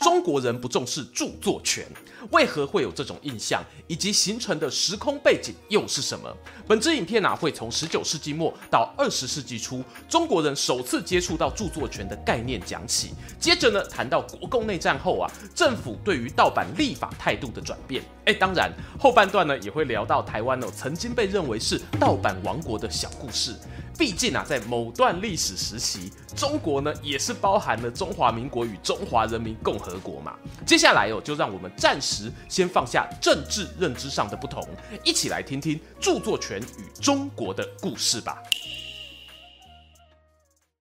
中国人不重视著作权，为何会有这种印象，以及形成的时空背景又是什么？本支影片啊，会从十九世纪末到二十世纪初，中国人首次接触到著作权的概念讲起。接着呢，谈到国共内战后啊，政府对于盗版立法态度的转变。哎，当然后半段呢，也会聊到台湾哦，曾经被认为是盗版王国的小故事。毕竟啊，在某段历史时期，中国呢也是包含了中华民国与中华人民共和国嘛。接下来哦，就让我们暂时先放下政治认知上的不同，一起来听听著作权与中国的故事吧。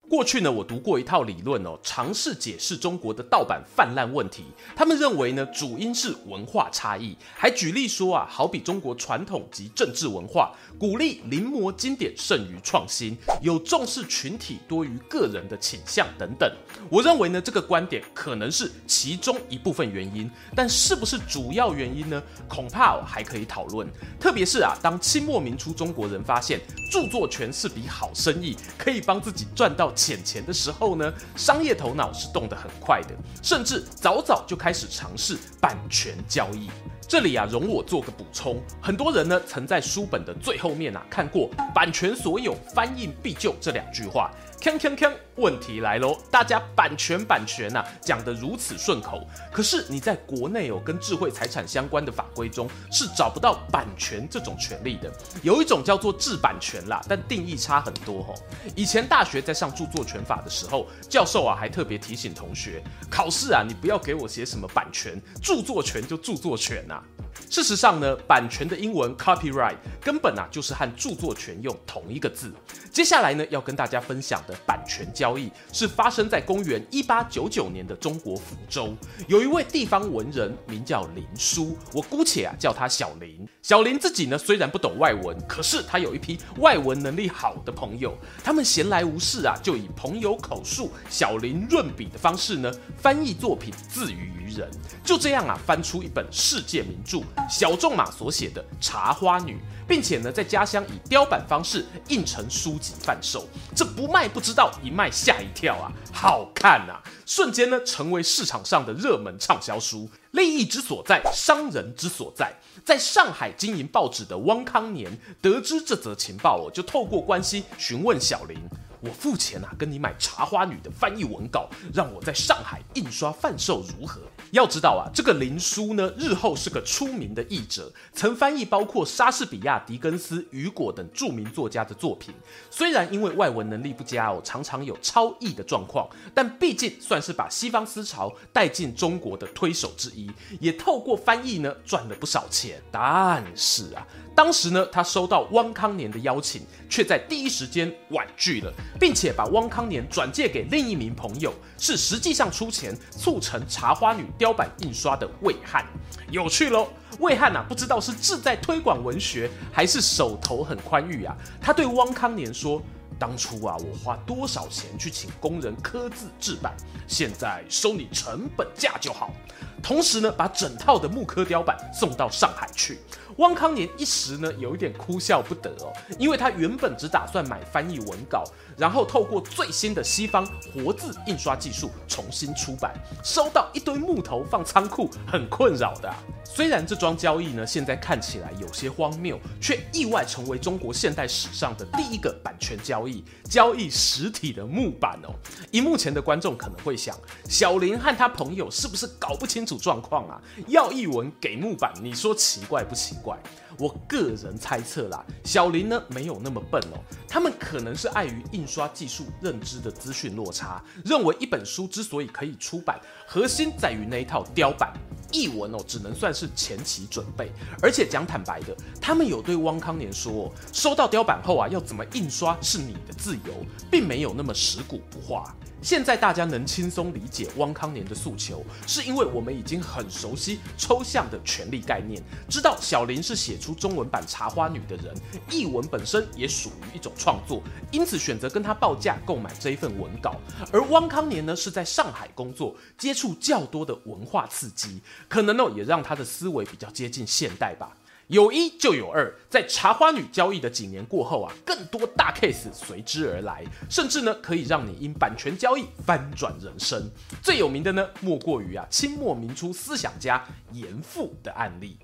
过去呢，我读过一套理论哦，尝试解释中国的盗版泛滥问题。他们认为呢，主因是文化差异，还举例说啊，好比中国传统及政治文化鼓励临摹经典胜于创新，有重视群体多于个人的倾向等等。我认为呢，这个观点可能是其中一部分原因，但是不是主要原因呢？恐怕还可以讨论。特别是啊，当清末民初中国人发现著作权是笔好生意，可以帮自己赚到钱钱的时候呢，商业头脑是动得很快的，甚至早早就开始尝试版权交易。这里啊，容我做个补充，很多人呢曾在书本的最后面啊看过“版权所有，翻印必救”这两句话。锵锵锵！问题来喽，大家版权版权呐、啊、讲得如此顺口，可是你在国内哦跟智慧财产相关的法规中是找不到版权这种权利的。有一种叫做制版权啦，但定义差很多吼。以前大学在上著作权法的时候，教授啊还特别提醒同学，考试啊你不要给我写什么版权，著作权就著作权呐、啊。事实上呢，版权的英文 copyright 根本啊就是和著作权用同一个字。接下来呢要跟大家分享的版权交易是发生在公元一八九九年的中国福州，有一位地方文人名叫林书，我姑且啊叫他小林。小林自己呢虽然不懂外文，可是他有一批外文能力好的朋友，他们闲来无事啊，就以朋友口述、小林润笔的方式呢翻译作品，自娱于人。就这样啊翻出一本世界名著。小仲马所写的《茶花女》，并且呢，在家乡以雕版方式印成书籍贩售，这不卖不不知道，一卖吓一跳啊！好看啊，瞬间呢，成为市场上的热门畅销书。利益之所在，商人之所在，在上海经营报纸的汪康年得知这则情报哦，就透过关系询问小林。我付钱啊，跟你买《茶花女》的翻译文稿，让我在上海印刷贩售如何？要知道啊，这个林书呢，日后是个出名的译者，曾翻译包括莎士比亚、狄更斯、雨果等著名作家的作品。虽然因为外文能力不佳哦，常常有抄译的状况，但毕竟算是把西方思潮带进中国的推手之一，也透过翻译呢赚了不少钱。但是啊。当时呢，他收到汪康年的邀请，却在第一时间婉拒了，并且把汪康年转借给另一名朋友，是实际上出钱促成《茶花女》雕版印刷的魏汉。有趣喽，魏汉啊，不知道是志在推广文学，还是手头很宽裕啊。他对汪康年说：“当初啊，我花多少钱去请工人刻字制版，现在收你成本价就好。”同时呢，把整套的木刻雕版送到上海去。汪康年一时呢，有一点哭笑不得哦，因为他原本只打算买翻译文稿，然后透过最新的西方活字印刷技术重新出版，收到一堆木头放仓库，很困扰的。虽然这桩交易呢，现在看起来有些荒谬，却意外成为中国现代史上的第一个版权交易，交易实体的木板哦。荧幕前的观众可能会想，小林和他朋友是不是搞不清楚状况啊？要译文给木板，你说奇怪不奇怪？我个人猜测啦，小林呢没有那么笨哦，他们可能是碍于印刷技术认知的资讯落差，认为一本书之所以可以出版，核心在于那一套雕版，译文哦只能算是前期准备。而且讲坦白的，他们有对汪康年说，收到雕版后啊，要怎么印刷是你的自由，并没有那么食古不化。现在大家能轻松理解汪康年的诉求，是因为我们已经很熟悉抽象的权力概念，知道小林是写出中文版《茶花女》的人，译文本身也属于一种创作，因此选择跟他报价购买这一份文稿。而汪康年呢，是在上海工作，接触较多的文化刺激，可能呢也让他的思维比较接近现代吧。有一就有二，在茶花女交易的几年过后啊，更多大 case 随之而来，甚至呢可以让你因版权交易翻转人生。最有名的呢，莫过于啊清末民初思想家严复的案例。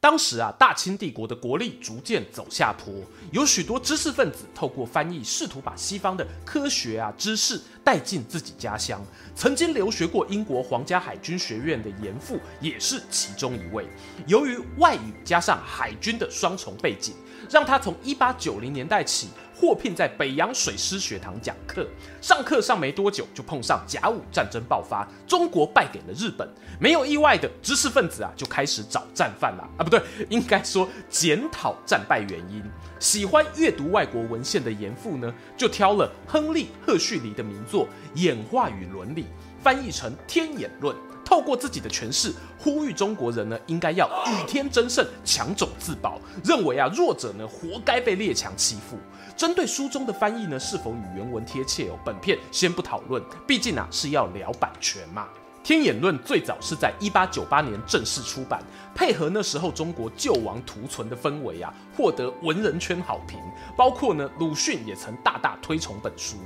当时啊，大清帝国的国力逐渐走下坡，有许多知识分子透过翻译，试图把西方的科学啊知识带进自己家乡。曾经留学过英国皇家海军学院的严复也是其中一位。由于外语加上海军的双重背景，让他从一八九零年代起。获聘在北洋水师学堂讲课，上课上没多久就碰上甲午战争爆发，中国败给了日本。没有意外的，知识分子啊就开始找战犯了啊，不对，应该说检讨战败原因。喜欢阅读外国文献的严复呢，就挑了亨利·赫胥黎的名作《演化与伦理》，翻译成《天演论》。透过自己的诠释，呼吁中国人呢应该要与天争胜，强种自保，认为啊弱者呢活该被列强欺负。针对书中的翻译呢是否与原文贴切哦，本片先不讨论，毕竟啊是要聊版权嘛。《天演论》最早是在一八九八年正式出版，配合那时候中国救亡图存的氛围啊，获得文人圈好评。包括呢，鲁迅也曾大大推崇本书。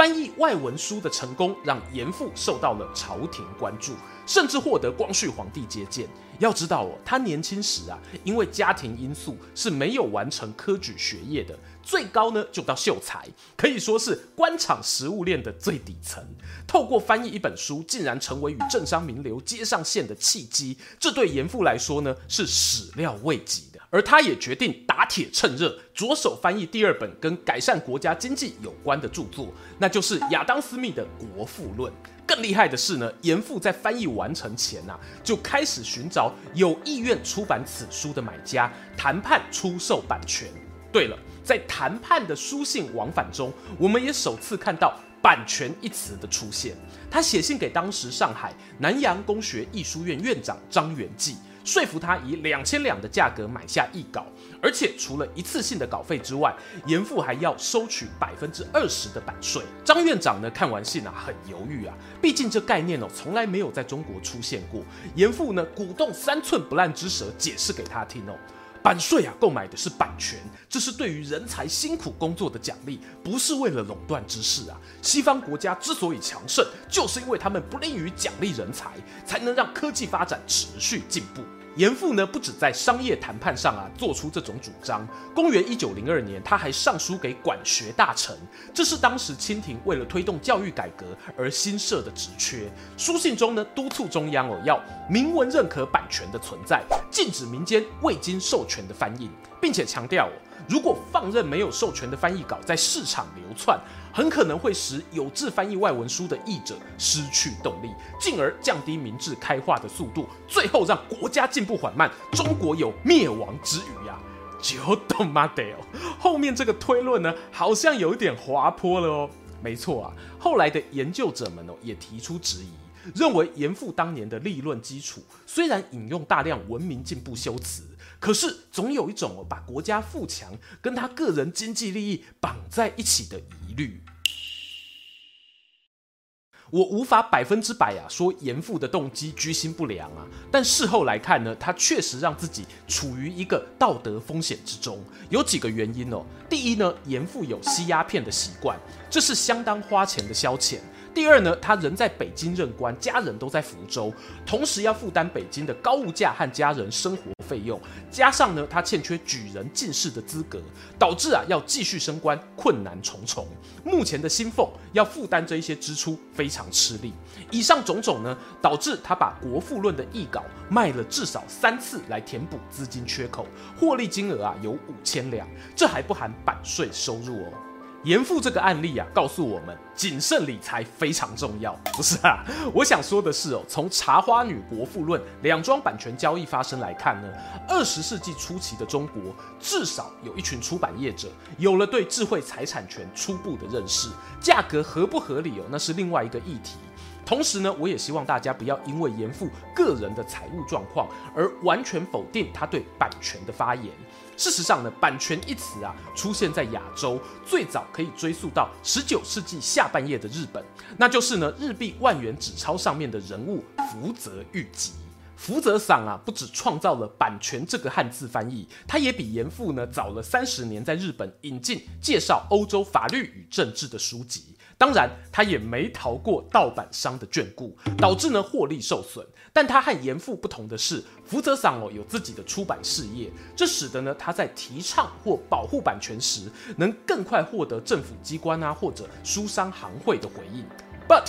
翻译外文书的成功，让严复受到了朝廷关注，甚至获得光绪皇帝接见。要知道哦，他年轻时啊，因为家庭因素是没有完成科举学业的。最高呢，就到秀才，可以说是官场食物链的最底层。透过翻译一本书，竟然成为与政商名流接上线的契机，这对严复来说呢，是始料未及。而他也决定打铁趁热，着手翻译第二本跟改善国家经济有关的著作，那就是亚当·斯密的《国富论》。更厉害的是呢，严复在翻译完成前啊，就开始寻找有意愿出版此书的买家，谈判出售版权。对了。在谈判的书信往返中，我们也首次看到“版权”一词的出现。他写信给当时上海南洋公学艺术院院长张元济，说服他以两千两的价格买下一稿，而且除了一次性的稿费之外，严复还要收取百分之二十的版税。张院长呢，看完信啊，很犹豫啊，毕竟这概念哦，从来没有在中国出现过。严复呢，鼓动三寸不烂之舌解释给他听哦。版税啊，购买的是版权，这是对于人才辛苦工作的奖励，不是为了垄断之势啊。西方国家之所以强盛，就是因为他们不利于奖励人才，才能让科技发展持续进步。严复呢，不止在商业谈判上啊做出这种主张。公元一九零二年，他还上书给管学大臣，这是当时清廷为了推动教育改革而新设的职缺。书信中呢，督促中央哦要明文认可版权的存在，禁止民间未经授权的翻译，并且强调，如果放任没有授权的翻译稿在市场流窜，很可能会使有志翻译外文书的译者失去动力，进而降低明智开化的速度，最后让国家进步缓慢，中国有灭亡之虞呀！就懂吗？得哦，后面这个推论呢，好像有点滑坡了哦。没错啊，后来的研究者们哦也提出质疑，认为严复当年的立论基础虽然引用大量文明进步修辞，可是总有一种哦把国家富强跟他个人经济利益绑在一起的疑虑。我无法百分之百啊说严复的动机居心不良啊，但事后来看呢，他确实让自己处于一个道德风险之中。有几个原因哦。第一呢，严复有吸鸦片的习惯，这是相当花钱的消遣。第二呢，他人在北京任官，家人都在福州，同时要负担北京的高物价和家人生活费用，加上呢，他欠缺举人进士的资格，导致啊要继续升官困难重重。目前的薪俸要负担这一些支出非常吃力。以上种种呢，导致他把《国富论》的译稿卖了至少三次来填补资金缺口，获利金额啊有五千两，这还不含版税收入哦。严复这个案例啊，告诉我们谨慎理财非常重要。不是啊，我想说的是哦，从《茶花女国富论》两桩版权交易发生来看呢，二十世纪初期的中国至少有一群出版业者有了对智慧财产权初步的认识，价格合不合理哦，那是另外一个议题。同时呢，我也希望大家不要因为严复个人的财务状况而完全否定他对版权的发言。事实上呢，版权一词啊，出现在亚洲最早可以追溯到十九世纪下半叶的日本，那就是呢日币万元纸钞上面的人物福泽谕吉。福泽桑啊，不只创造了版权这个汉字翻译，他也比严复呢早了三十年在日本引进介绍欧洲法律与政治的书籍。当然，他也没逃过盗版商的眷顾，导致呢获利受损。但他和严复不同的是，福泽桑哦有自己的出版事业，这使得呢他在提倡或保护版权时，能更快获得政府机关啊或者书商行会的回应。But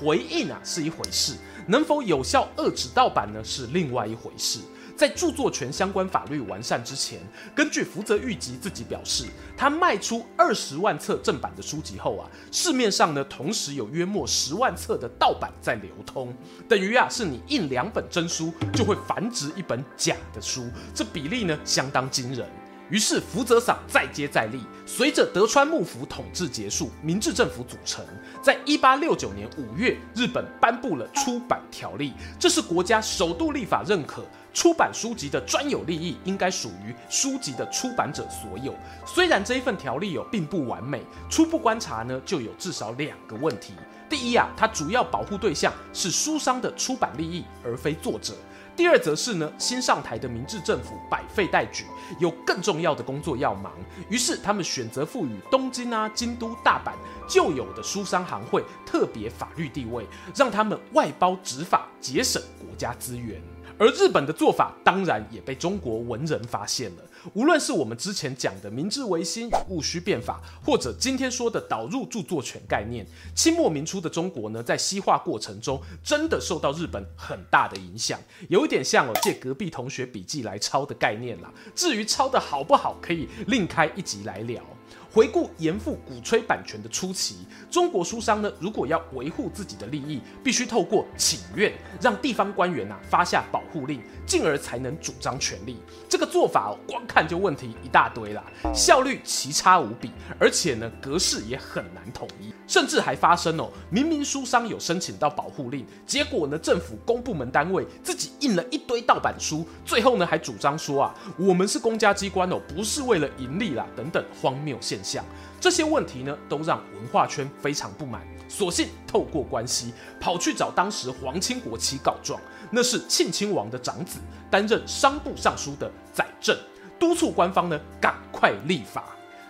回应啊是一回事，能否有效遏制盗版呢是另外一回事。在著作权相关法律完善之前，根据福泽谕吉自己表示，他卖出二十万册正版的书籍后啊，市面上呢同时有约莫十万册的盗版在流通，等于啊是你印两本真书就会繁殖一本假的书，这比例呢相当惊人。于是福泽桑再接再厉，随着德川幕府统治结束，明治政府组成，在一八六九年五月，日本颁布了出版条例，这是国家首度立法认可。出版书籍的专有利益应该属于书籍的出版者所有。虽然这一份条例有并不完美，初步观察呢就有至少两个问题。第一啊，它主要保护对象是书商的出版利益，而非作者。第二则是呢，新上台的明治政府百废待举，有更重要的工作要忙，于是他们选择赋予东京啊、京都、大阪旧有的书商行会特别法律地位，让他们外包执法，节省国家资源。而日本的做法当然也被中国文人发现了。无论是我们之前讲的明治维新与戊戌变法，或者今天说的导入著作权概念，清末民初的中国呢，在西化过程中真的受到日本很大的影响，有一点像哦借隔壁同学笔记来抄的概念啦。至于抄的好不好，可以另开一集来聊。回顾严复鼓吹版权的初期，中国书商呢，如果要维护自己的利益，必须透过请愿，让地方官员呐、啊、发下保护令，进而才能主张权利。这个做法哦，光看就问题一大堆啦，效率奇差无比，而且呢，格式也很难统一，甚至还发生哦，明明书商有申请到保护令，结果呢，政府公部门单位自己印了一堆盗版书，最后呢，还主张说啊，我们是公家机关哦，不是为了盈利啦，等等荒谬现像这些问题呢，都让文化圈非常不满，索性透过关系跑去找当时皇亲国戚告状。那是庆亲王的长子，担任商部尚书的载政，督促官方呢赶快立法。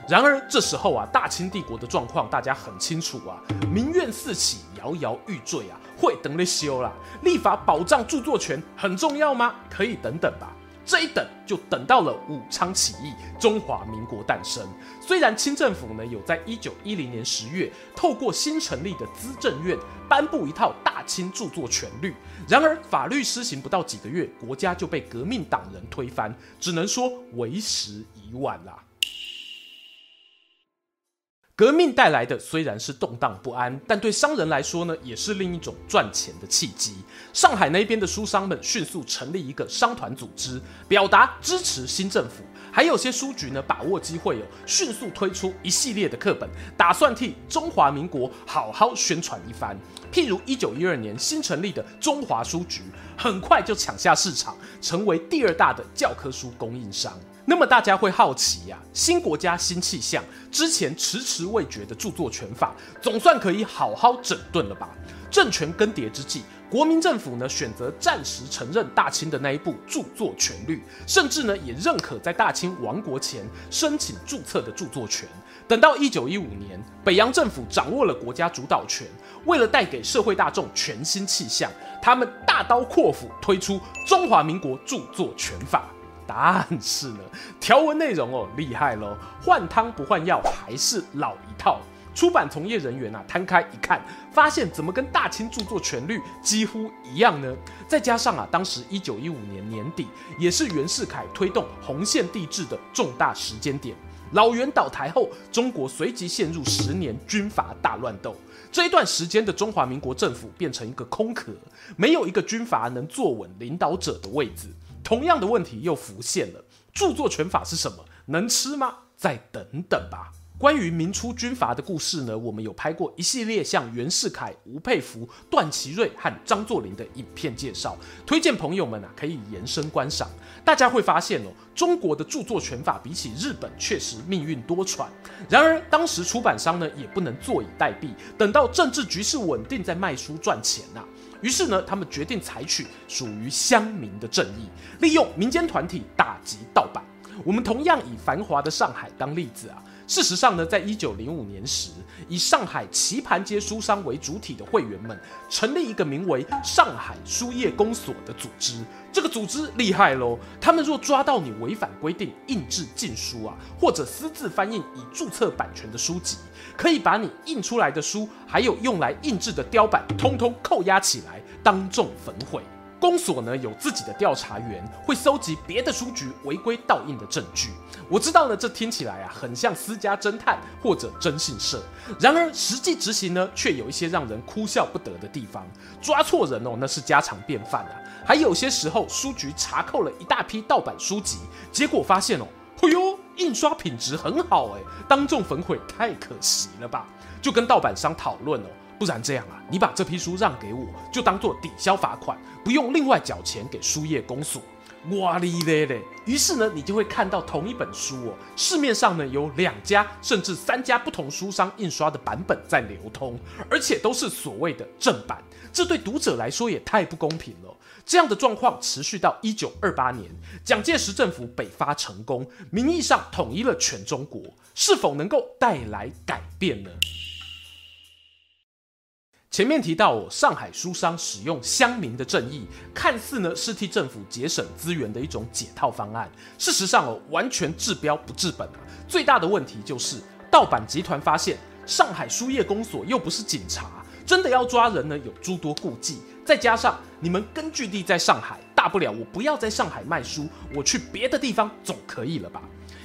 然而这时候啊，大清帝国的状况大家很清楚啊，民怨四起，摇摇欲坠啊，会等你修啦。立法保障著作权很重要吗？可以等等吧。这一等就等到了武昌起义，中华民国诞生。虽然清政府呢有在一九一零年十月透过新成立的资政院颁布一套大清著作权律，然而法律施行不到几个月，国家就被革命党人推翻，只能说为时已晚啦。革命带来的虽然是动荡不安，但对商人来说呢，也是另一种赚钱的契机。上海那边的书商们迅速成立一个商团组织，表达支持新政府。还有些书局呢，把握机会哦，迅速推出一系列的课本，打算替中华民国好好宣传一番。譬如一九一二年新成立的中华书局，很快就抢下市场，成为第二大的教科书供应商。那么大家会好奇呀、新国家新气象，之前迟迟未决的著作权法，总算可以好好整顿了吧？政权更迭之际，国民政府呢选择暂时承认大清的那一部著作权律，甚至呢也认可在大清亡国前申请注册的著作权。等到一九一五年，北洋政府掌握了国家主导权，为了带给社会大众全新气象，他们大刀阔斧推出中华民国著作权法。但是呢，条文内容哦厉害喽，换汤不换药，还是老一套。出版从业人员啊摊开一看，发现怎么跟大清著作权律几乎一样呢？再加上啊，当时一九一五年年底，也是袁世凯推动红线帝制的重大时间点。老袁倒台后，中国随即陷入十年军阀大乱斗。这一段时间的中华民国政府变成一个空壳，没有一个军阀能坐稳领导者的位置。同样的问题又浮现了：著作权法是什么？能吃吗？再等等吧。关于明初军阀的故事呢，我们有拍过一系列像袁世凯、吴佩孚、段祺瑞和张作霖的影片介绍，推荐朋友们啊可以延伸观赏。大家会发现哦，中国的著作权法比起日本确实命运多舛。然而当时出版商呢也不能坐以待毙，等到政治局势稳定再卖书赚钱呐、啊。于是呢，他们决定采取属于乡民的正义，利用民间团体打击盗版。我们同样以繁华的上海当例子啊。事实上呢，在一九零五年时，以上海棋盘街书商为主体的会员们成立一个名为“上海书业公所”的组织。这个组织厉害喽！他们若抓到你违反规定印制禁书啊，或者私自翻印已注册版权的书籍，可以把你印出来的书，还有用来印制的雕版，通通扣押起来，当众焚毁。公所呢，有自己的调查员，会搜集别的书局违规盗印的证据。我知道呢，这听起来啊很像私家侦探或者征信社，然而实际执行呢，却有一些让人哭笑不得的地方。抓错人哦，那是家常便饭啊。还有些时候，书局查扣了一大批盗版书籍，结果发现哦，嘿呦，印刷品质很好哎，当众焚毁，太可惜了吧？就跟盗版商讨论哦。不然这样啊，你把这批书让给我，就当做抵消罚款，不用另外缴钱给书业公所。哇哩咧咧！于是呢，你就会看到同一本书哦，市面上呢有两家甚至三家不同书商印刷的版本在流通，而且都是所谓的正版。这对读者来说也太不公平了。这样的状况持续到一九二八年，蒋介石政府北伐成功，名义上统一了全中国，是否能够带来改变呢？前面提到，上海书商使用乡民的正义，看似呢是替政府节省资源的一种解套方案。事实上哦，完全治标不治本啊！最大的问题就是盗版集团发现，上海书业公所又不是警察，真的要抓人呢，有诸多顾忌。再加上你们根据地在上海，大不了我不要在上海卖书，我去别的地方总可以了吧？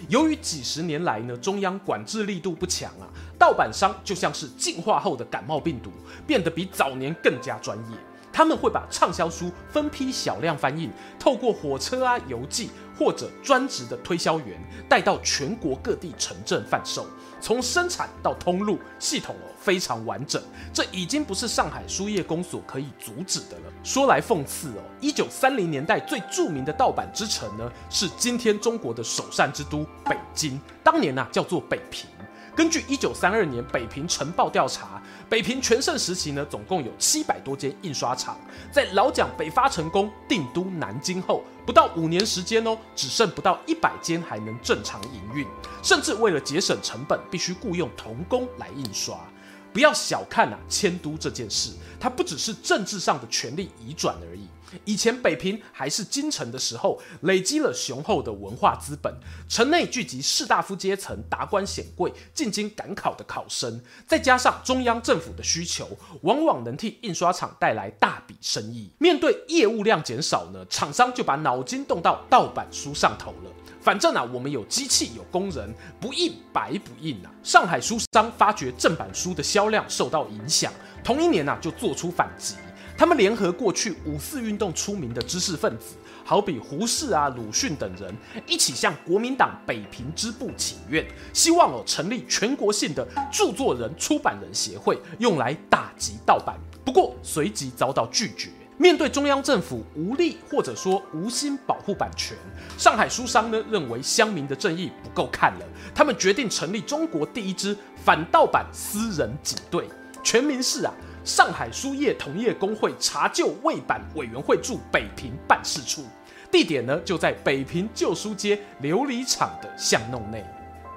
由于几十年来呢，中央管制力度不强啊，盗版商就像是进化后的感冒病毒，变得比早年更加专业。他们会把畅销书分批小量翻印，透过火车啊、邮寄或者专职的推销员带到全国各地城镇贩售。从生产到通路系统哦，非常完整，这已经不是上海书业公所可以阻止的了。说来讽刺哦，一九三零年代最著名的盗版之城呢，是今天中国的首善之都北京，当年啊叫做北平。根据一九三二年北平晨报调查，北平全盛时期呢，总共有七百多间印刷厂。在老蒋北伐成功、定都南京后，不到五年时间哦，只剩不到一百间还能正常营运，甚至为了节省成本，必须雇佣童工来印刷。不要小看啊迁都这件事，它不只是政治上的权力移转而已。以前北平还是京城的时候，累积了雄厚的文化资本，城内聚集士大夫阶层、达官显贵、进京赶考的考生，再加上中央政府的需求，往往能替印刷厂带来大笔生意。面对业务量减少呢，厂商就把脑筋动到盗版书上头了。反正啊，我们有机器有工人，不印白不印啊。上海书商发觉正版书的销量受到影响，同一年啊就做出反击。他们联合过去五四运动出名的知识分子，好比胡适啊、鲁迅等人，一起向国民党北平支部请愿，希望哦成立全国性的著作人出版人协会，用来打击盗版。不过随即遭到拒绝。面对中央政府无力或者说无心保护版权，上海书商呢认为乡民的正义不够看了，他们决定成立中国第一支反盗版私人警队，全名是啊。上海书业同业工会查旧未版委员会驻北平办事处，地点呢就在北平旧书街琉璃厂的巷弄内。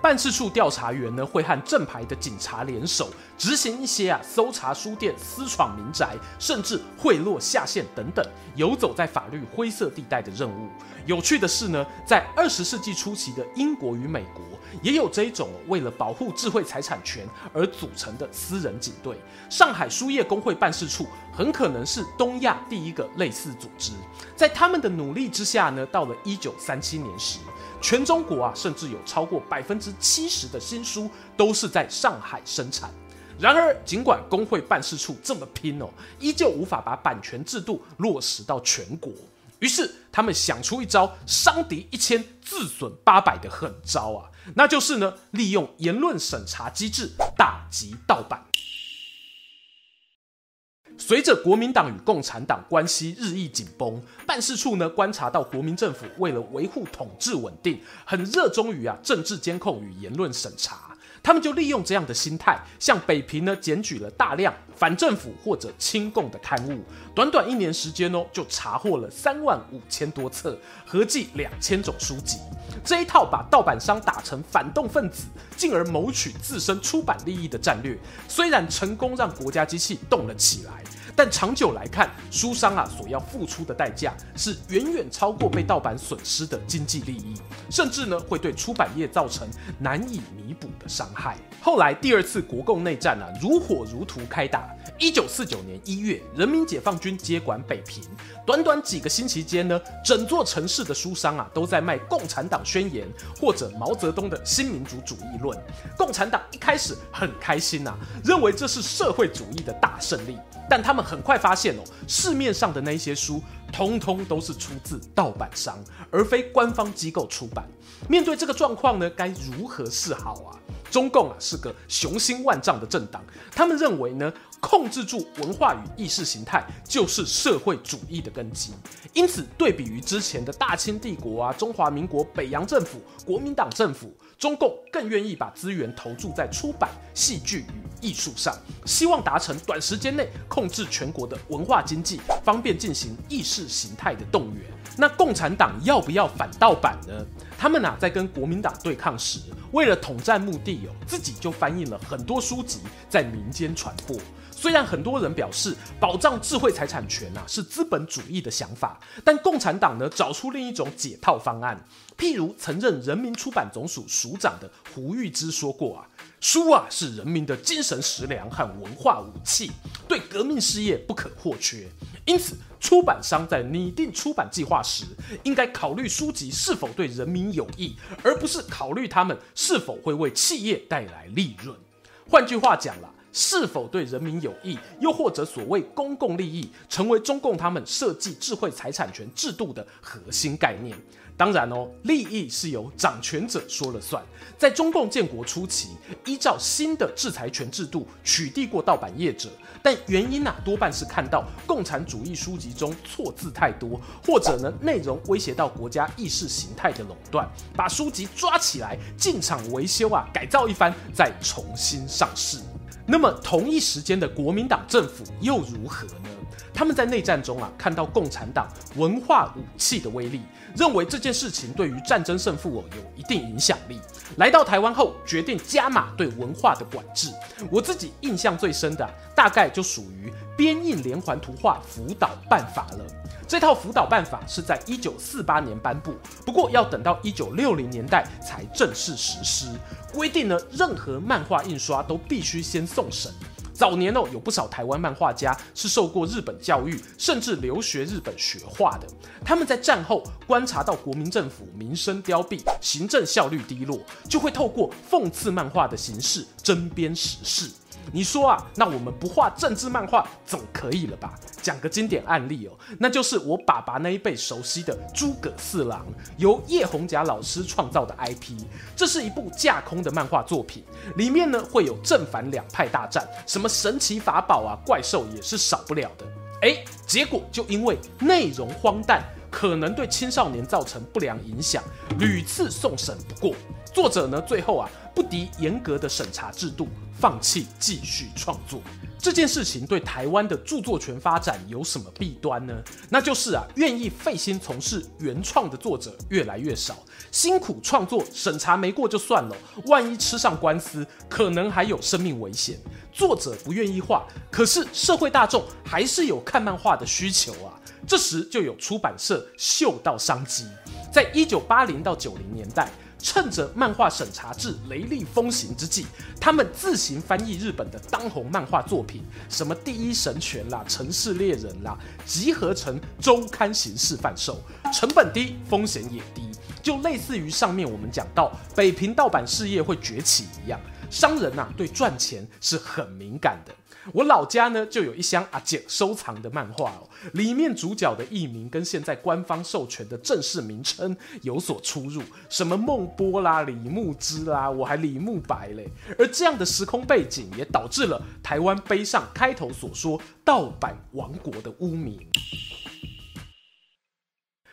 办事处调查员呢会和正牌的警察联手，执行一些啊搜查书店、私闯民宅，甚至贿赂下线等等，游走在法律灰色地带的任务。有趣的是呢，在二十世纪初期的英国与美国，也有这一种为了保护智慧财产权而组成的私人警队。上海书业公会办事处很可能是东亚第一个类似组织。在他们的努力之下呢，到了一九三七年时，全中国啊，甚至有超过百分之七十的新书都是在上海生产。然而，尽管工会办事处这么拼哦，依旧无法把版权制度落实到全国。于是，他们想出一招伤敌一千，自损八百的狠招啊，那就是呢，利用言论审查机制打击盗版。随着国民党与共产党关系日益紧绷，办事处呢观察到国民政府为了维护统治稳定，很热衷于啊政治监控与言论审查。他们就利用这样的心态，向北平呢检举了大量反政府或者亲共的刊物。短短一年时间哦，就查获了三万五千多册，合计两千种书籍。这一套把盗版商打成反动分子，进而谋取自身出版利益的战略，虽然成功让国家机器动了起来。但长久来看，书商啊所要付出的代价是远远超过被盗版损失的经济利益，甚至呢会对出版业造成难以弥补的伤害。后来第二次国共内战啊如火如荼开打。一九四九年一月，人民解放军接管北平，短短几个星期间呢，整座城市的书商啊都在卖《共产党宣言》或者毛泽东的新民主主义论。共产党一开始很开心呐、啊，认为这是社会主义的大胜利。但他们很快发现哦，市面上的那些书，通通都是出自盗版商，而非官方机构出版。面对这个状况呢，该如何是好啊？中共啊是个雄心万丈的政党，他们认为呢，控制住文化与意识形态就是社会主义的根基。因此，对比于之前的大清帝国啊、中华民国、北洋政府、国民党政府。中共更愿意把资源投注在出版、戏剧与艺术上，希望达成短时间内控制全国的文化经济，方便进行意识形态的动员。那共产党要不要反盗版呢？他们啊，在跟国民党对抗时，为了统战目的哦，自己就翻译了很多书籍在民间传播。虽然很多人表示保障智慧财产权啊是资本主义的想法，但共产党呢找出另一种解套方案。譬如曾任人民出版总署署长的胡玉芝说过啊，书啊是人民的精神食粮和文化武器，对革命事业不可或缺。因此，出版商在拟定出版计划时，应该考虑书籍是否对人民有益，而不是考虑他们是否会为企业带来利润。换句话讲了。是否对人民有益，又或者所谓公共利益，成为中共他们设计智慧财产权制度的核心概念。当然哦，利益是由掌权者说了算。在中共建国初期，依照新的制裁权制度取缔过盗版业者，但原因啊，多半是看到共产主义书籍中错字太多，或者呢内容威胁到国家意识形态的垄断，把书籍抓起来进厂维修啊，改造一番，再重新上市。那么同一时间的国民党政府又如何呢？他们在内战中啊，看到共产党文化武器的威力，认为这件事情对于战争胜负哦有一定影响力。来到台湾后，决定加码对文化的管制。我自己印象最深的，大概就属于编印连环图画辅导办法了。这套辅导办法是在一九四八年颁布，不过要等到一九六零年代才正式实施。规定呢，任何漫画印刷都必须先送审。早年哦，有不少台湾漫画家是受过日本教育，甚至留学日本学画的。他们在战后观察到国民政府民生凋敝，行政效率低落，就会透过讽刺漫画的形式针砭时事。你说啊，那我们不画政治漫画总可以了吧？讲个经典案例哦，那就是我爸爸那一辈熟悉的《诸葛四郎》，由叶宏甲老师创造的 IP。这是一部架空的漫画作品，里面呢会有正反两派大战，什么神奇法宝啊、怪兽也是少不了的。哎，结果就因为内容荒诞，可能对青少年造成不良影响，屡次送审不过。作者呢最后啊不敌严格的审查制度。放弃继续创作这件事情对台湾的著作权发展有什么弊端呢？那就是啊，愿意费心从事原创的作者越来越少，辛苦创作审查没过就算了，万一吃上官司，可能还有生命危险。作者不愿意画，可是社会大众还是有看漫画的需求啊。这时就有出版社嗅到商机，在一九八零到九零年代。趁着漫画审查制雷厉风行之际，他们自行翻译日本的当红漫画作品，什么《第一神拳》啦，《城市猎人》啦，集合成周刊形式贩售，成本低，风险也低，就类似于上面我们讲到北平盗版事业会崛起一样，商人呐、对赚钱是很敏感的。我老家呢就有一箱阿姐收藏的漫画哦，里面主角的艺名跟现在官方授权的正式名称有所出入，什么孟波啦、李牧之啦，我还李牧白嘞。而这样的时空背景也导致了台湾背上开头所说盗版王国的污名。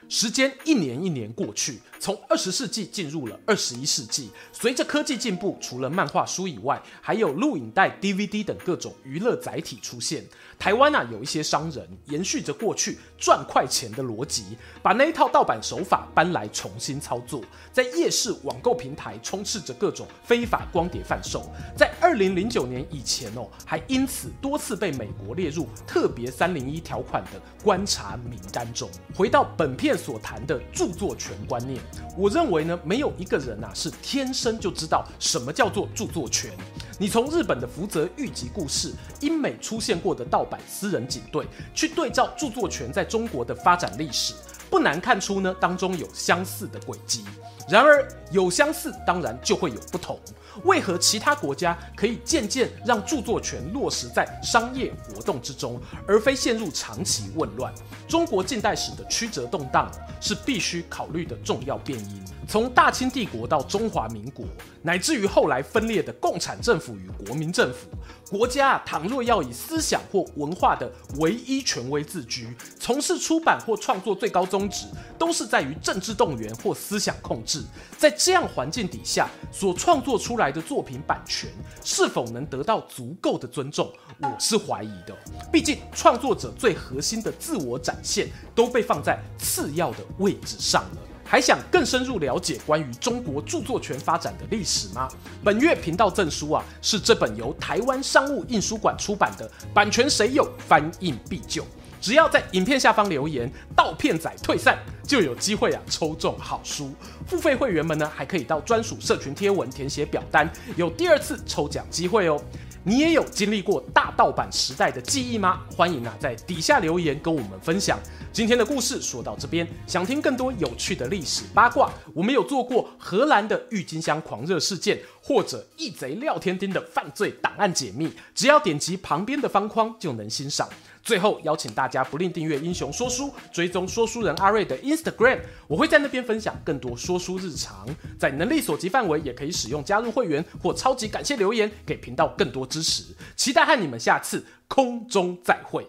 时间一年一年过去，从二十世纪进入了二十一世纪。随着科技进步，除了漫画书以外，还有录影带、DVD 等各种娱乐载体出现。台湾啊，有一些商人延续着过去赚快钱的逻辑，把那一套盗版手法搬来重新操作，在夜市、网购平台充斥着各种非法光碟贩售。在二零零九年以前哦，还因此多次被美国列入特别三零一条款的观察名单中。回到本片。所谈的著作权观念，我认为呢，没有一个人呐、是天生就知道什么叫做著作权。你从日本的福泽谕吉故事、英美出现过的盗版私人警队，去对照著作权在中国的发展历史，不难看出呢，当中有相似的轨迹。然而有相似，当然就会有不同。为何其他国家可以渐渐让著作权落实在商业活动之中，而非陷入长期混乱？中国近代史的曲折动荡是必须考虑的重要变因。从大清帝国到中华民国，乃至于后来分裂的共产政府与国民政府，国家倘若要以思想或文化的唯一权威自居，从事出版或创作最高宗旨，都是在于政治动员或思想控制。在这样环境底下，所创作出来的作品版权是否能得到足够的尊重，我是怀疑的。毕竟，创作者最核心的自我展现都被放在次要的位置上了。还想更深入了解关于中国著作权发展的历史吗？本月频道证书啊，是这本由台湾商务印书馆出版的《版权谁有，翻印必究》。只要在影片下方留言“盗片仔退散”，就有机会啊抽中好书。付费会员们呢，还可以到专属社群贴文填写表单，有第二次抽奖机会哦。你也有经历过大盗版时代的记忆吗？欢迎啊，在底下留言跟我们分享。今天的故事说到这边，想听更多有趣的历史八卦，我们有做过荷兰的郁金香狂热事件，或者义贼廖天丁的犯罪档案解密，只要点击旁边的方框就能欣赏。最后邀请大家不吝订阅英雄说书，追踪说书人阿瑞的 Instagram，我会在那边分享更多说书日常。在能力所及范围，也可以使用加入会员或超级感谢留言，给频道更多支持。期待和你们下次空中再会。